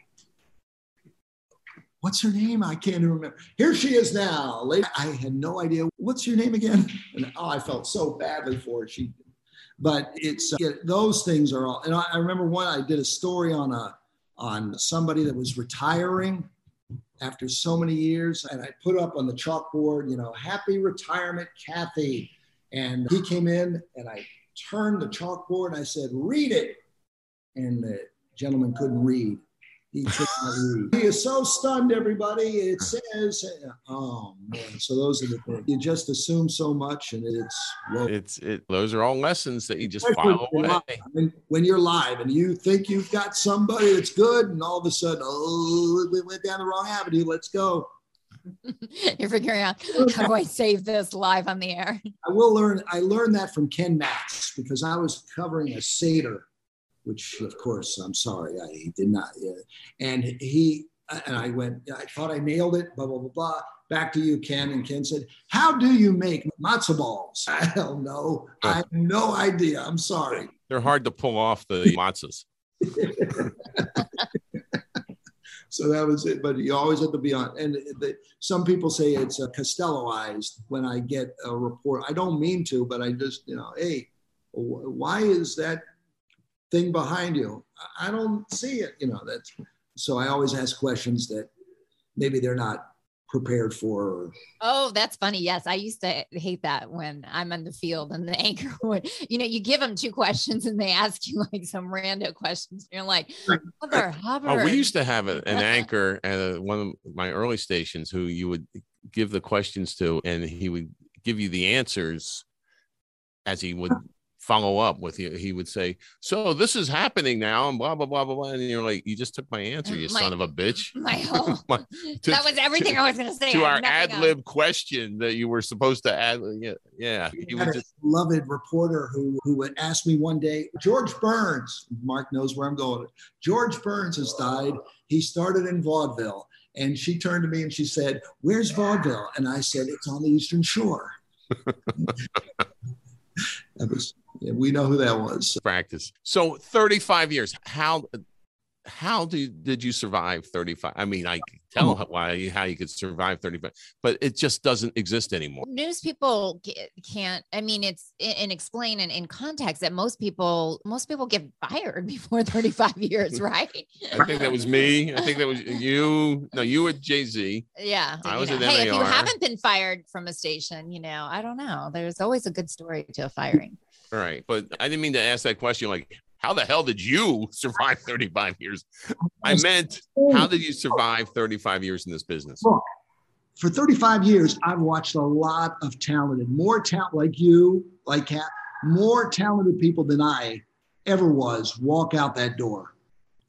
What's her name? I can't even remember. Here she is now. I had no idea. What's your name again? [laughs] And oh, I felt so badly for her. She, but it's uh, those things are all. And I, I remember one. I did a story on a on somebody that was retiring after so many years, and I put up on the chalkboard, you know, happy retirement, Kathy. And he came in and I turned the chalkboard and I said, read it. And the gentleman couldn't read. He could not read. He is so stunned, everybody. It says, oh man. So those are the things. You just assume so much and it's well, It's it. Those are all lessons that you just Especially file when away. you're live. when, when you're live and you think you've got somebody that's good, and all of a sudden, oh, we went down the wrong avenue. Let's go. [laughs] You're figuring out how do I save this live on the air? I will learn. I learned that from Ken Matz because I was covering a Seder, which, of course, I'm sorry, I, did not. Yeah. And he and I went. I thought I nailed it. Blah blah blah blah. Back to you, Ken. And Ken said, "How do you make matzo balls?" [laughs] I don't know. I have no idea. I'm sorry. They're hard to pull off the [laughs] matzahs. [laughs] So that was it. But you always have to be on. And the, some people say it's uh, Costelloized when I get a report. I don't mean to, but I just, you know, hey, why is that thing behind you? I I don't see it. You know, that's so I always ask questions that maybe they're not prepared for. Oh, that's funny. Yes, I used to hate that when I'm on the field and the [laughs] anchor would, you know, you give them two questions and they ask you like some random questions. You're like, Mother Hubbard. Oh, we used to have a, an [laughs] anchor at a, one of my early stations who you would give the questions to, and he would give you the answers as he would follow up with you. He would say, "So this is happening now," and blah blah blah blah blah. And you're like, "You just took my answer, you mm, My- son of a bitch." [laughs] my [laughs] whole, My- to- that was everything I was going to say. to our ad nothing lib question that you were supposed to add. Yeah, yeah. He I would had a just, beloved reporter who who would ask me one day, George Burns. Marc knows where I'm going. George Burns has died. He started in vaudeville, and she turned to me and she said, "Where's vaudeville?" And I said, "It's on the Eastern Shore." [laughs] that was yeah, we know who that was. practice. So 35 years. How how do did you survive 35? I mean, I can tell how- why you how you could survive 35, but it just doesn't exist anymore. news people can't i mean it's and explain in, in context that most people most people get fired [laughs] before 35 years [laughs] right I think that was me. I think that was you. No, you were Jay Z. yeah I was know, at hey if you haven't been fired from a station you know i don't know there's always a good story to a firing All right, but I didn't mean to ask that question. Like, how the hell did you [laughs] survive 35 years? I meant, how did you survive 35 years in this business? Look, For 35 years, I've watched a lot of talented, more talent like you, like Kat, more talented people than I ever was walk out that door.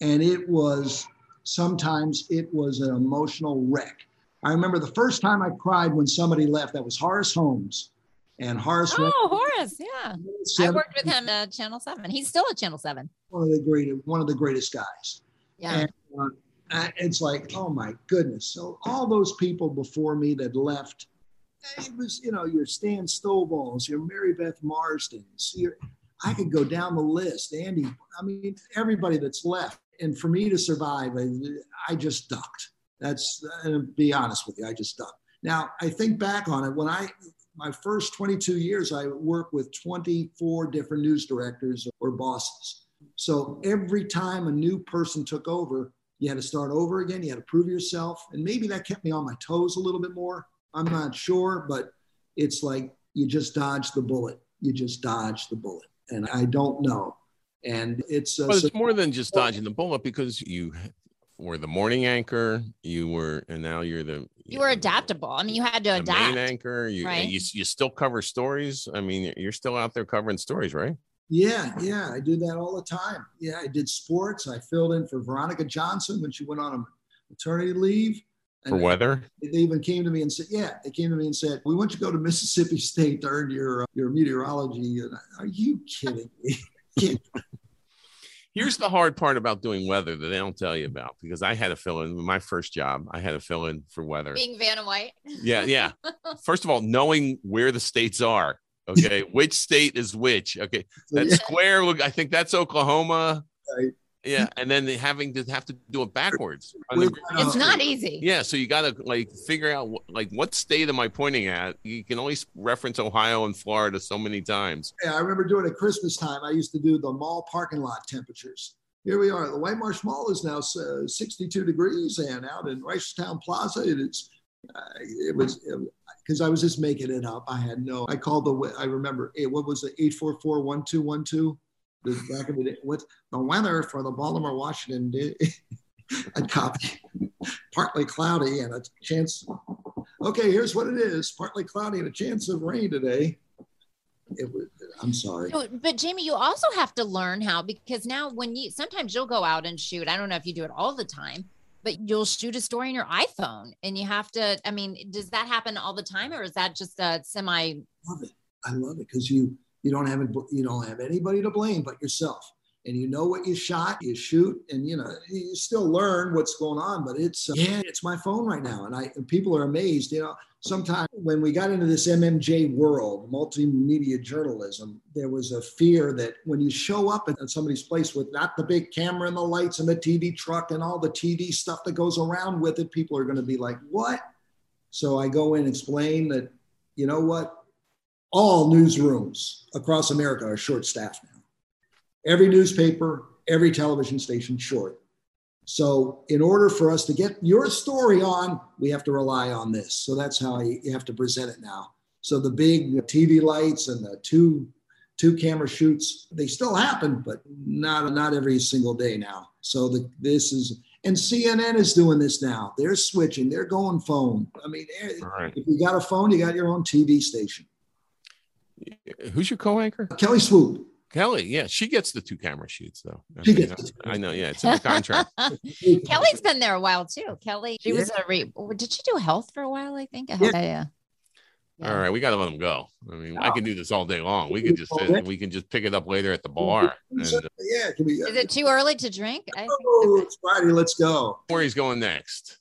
And it was sometimes it was an emotional wreck. I remember the first time I cried when somebody left, that was Horace Holmes. And Horace oh horace yeah i worked with him at channel 7 he's still at channel 7 one of the greatest, one of the greatest guys. yeah And uh, uh, it's like, oh my goodness. So all those people before me that left, it was, you know, your Stan Stovall's, your Mary Beth Marsden's, your, I could go down the list. Andy, I mean, everybody that's left. And for me to survive, I, I just ducked. That's, and to be honest with you, I just ducked. Now, I think back on it when I, my first 22 years, I worked with 24 different news directors or bosses. So every time a new person took over, you had to start over again. You had to prove yourself. And maybe that kept me on my toes a little bit more. I'm not sure, but it's like you just dodged the bullet. You just dodged the bullet. And I don't know. And it's, uh, But so- it's more than just dodging the bullet because you were the morning anchor, you were, and now you're the you were adaptable i mean you had to the adapt main anchor. You, right? you you still cover stories. I mean, you're still out there covering stories, right? Yeah, yeah, I do that all the time. Yeah, I did sports. I filled in for Veronica Johnson when she went on a maternity leave. For weather. They even came to me and said, "Yeah." They came to me and said, "We want you to go to [laughs] Mississippi State to earn your uh, your meteorology." And I, Are you kidding me? [laughs] Can't- Here's the hard part about doing weather that they don't tell you about because I had a fill in my first job. I had a fill in for weather. being vanna white Yeah, yeah. [laughs] First of all, knowing where the states are. Okay, [laughs] which state is which? Okay, that Yeah. square look. I think that's Oklahoma. Right. Yeah, and then they having to have to do it backwards. The, it's not easy yeah, so you got to like figure out wh- like what state am I pointing at? You can only reference Ohio and Florida so many times. Yeah, I remember doing at Christmas time. I used to do the mall parking lot temperatures. Here we are. The White Marsh Mall is now uh, 62 degrees, and out in Reisterstown Plaza, it is Uh, it was because I was just making it up. I had no. I called the. I remember it. What was it? Eight four four one two one two. The back of the day. What's the weather for the Baltimore Washington? [laughs] a copy. Partly cloudy and a chance. Okay, here's what it is: partly cloudy and a chance of rain today. It was, I'm sorry. But Jamie, you also have to learn how because now when you sometimes you'll go out and shoot. I don't know if you do it all the time, but you'll shoot a story on your iPhone and you have to. I mean, does that happen all the time, or is that just a semi? I love it. I love it because you you don't have you don't have anybody to blame but yourself and you know what you shot, you shoot, and you know you still learn what's going on. But it's uh, yeah, it's my phone right now, and I and people are amazed. You know, sometimes when we got into this MMJ world, multimedia journalism, there was a fear that when you show up at somebody's place with not the big camera and the lights and the TV truck and all the TV stuff that goes around with it, people are going to be like, "What?" So I go in and explain that, you know what, all newsrooms across America are short staffed now every newspaper, every television station short. So, in order for us to get your story on, we have to rely on this. So, that's how you have to present it now. So, the big TV lights and the two two camera shoots they still happen but not not every single day now so the, this is and cnn is doing this now they're switching they're going phone i mean eh, right. if you got a phone you got your own tv station who's your co-anchor kelly Swoope Kelly, yeah, she gets the two camera shoots though. She I, mean, I know, yeah, it's in the contract. [laughs] Kelly's been there a while too. Kelly, she yeah. was a re. Did she do health for a while? I think. Yeah. yeah. Yeah. All right, we got to let them go. I mean, I can do this all day long. We can just sit, we can just pick it up later at the bar. And, uh, yeah, can we, uh, is it too early to drink? I oh, it's Friday. Let's go. Where he's going next?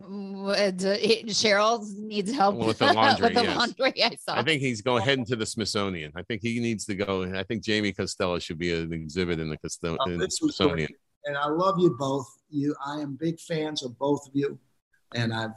Cheryl needs help with the [laughs] laundry. with the yes. laundry I saw. I think he's going heading to the Smithsonian. I think he needs to go. I think Jamie Costello should be an exhibit in the, Costello, oh, in the Smithsonian. And I love you both. You, I am big fans of both of you, and I've,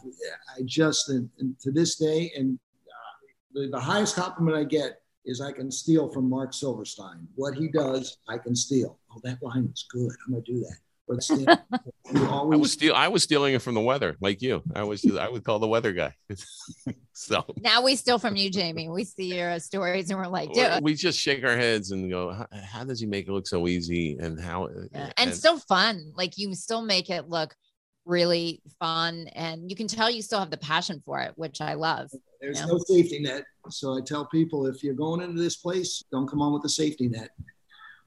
I just, and, and to this day, and uh, the, the highest compliment I get is I can steal from Marc Silverstein. What he does, I can steal. Oh, that line is good. I'm gonna do that. Always... [laughs] I was steal. I was stealing it from the weather, like you. I was. I would call the weather guy. [laughs] so now we steal from you, Jamie. We see your stories and we're like, we just shake our heads and go, how, how, does he make it look so easy? And how? Yeah. Eh, and, and still fun. Like you still make it look really fun, and you can tell you still have the passion for it, which I love. There's you know? no safety net, so I tell people if you're going into this place, don't come on with a safety net.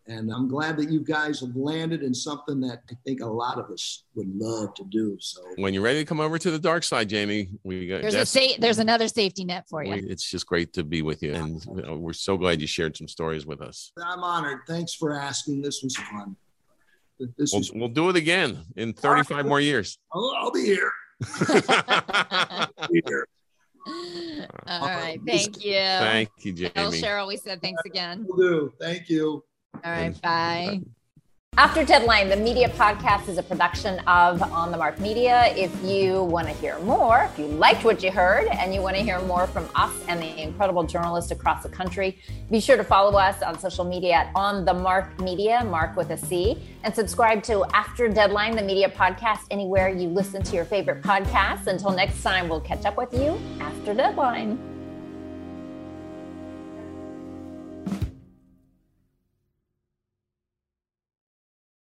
And I'm glad that you guys have landed in something that I think a lot of us would love to do. So when you're ready to come over to the dark side, Jamie, we got there's a sa- there's another safety net for you. We, it's just great to be with you, and we're so glad you shared some stories with us. I'm honored. Thanks for asking. This was fun. This we'll, was- we'll do it again in 35 more years. I'll, I'll be here. be [laughs] here. All right. Uh, Thank you. Thank you, Jamie. Tell Cheryl we said thanks again. Will do. Thank you. All right. Bye. After Deadline, the media podcast is a production of On the Marc Media. If you want to hear more, if you liked what you heard and you want to hear more from us and the incredible journalists across the country, be sure to follow us on social media at On the Marc Media, Marc with a C, and subscribe to After Deadline, the media podcast, anywhere you listen to your favorite podcasts. Until next time, we'll catch up with you after Deadline.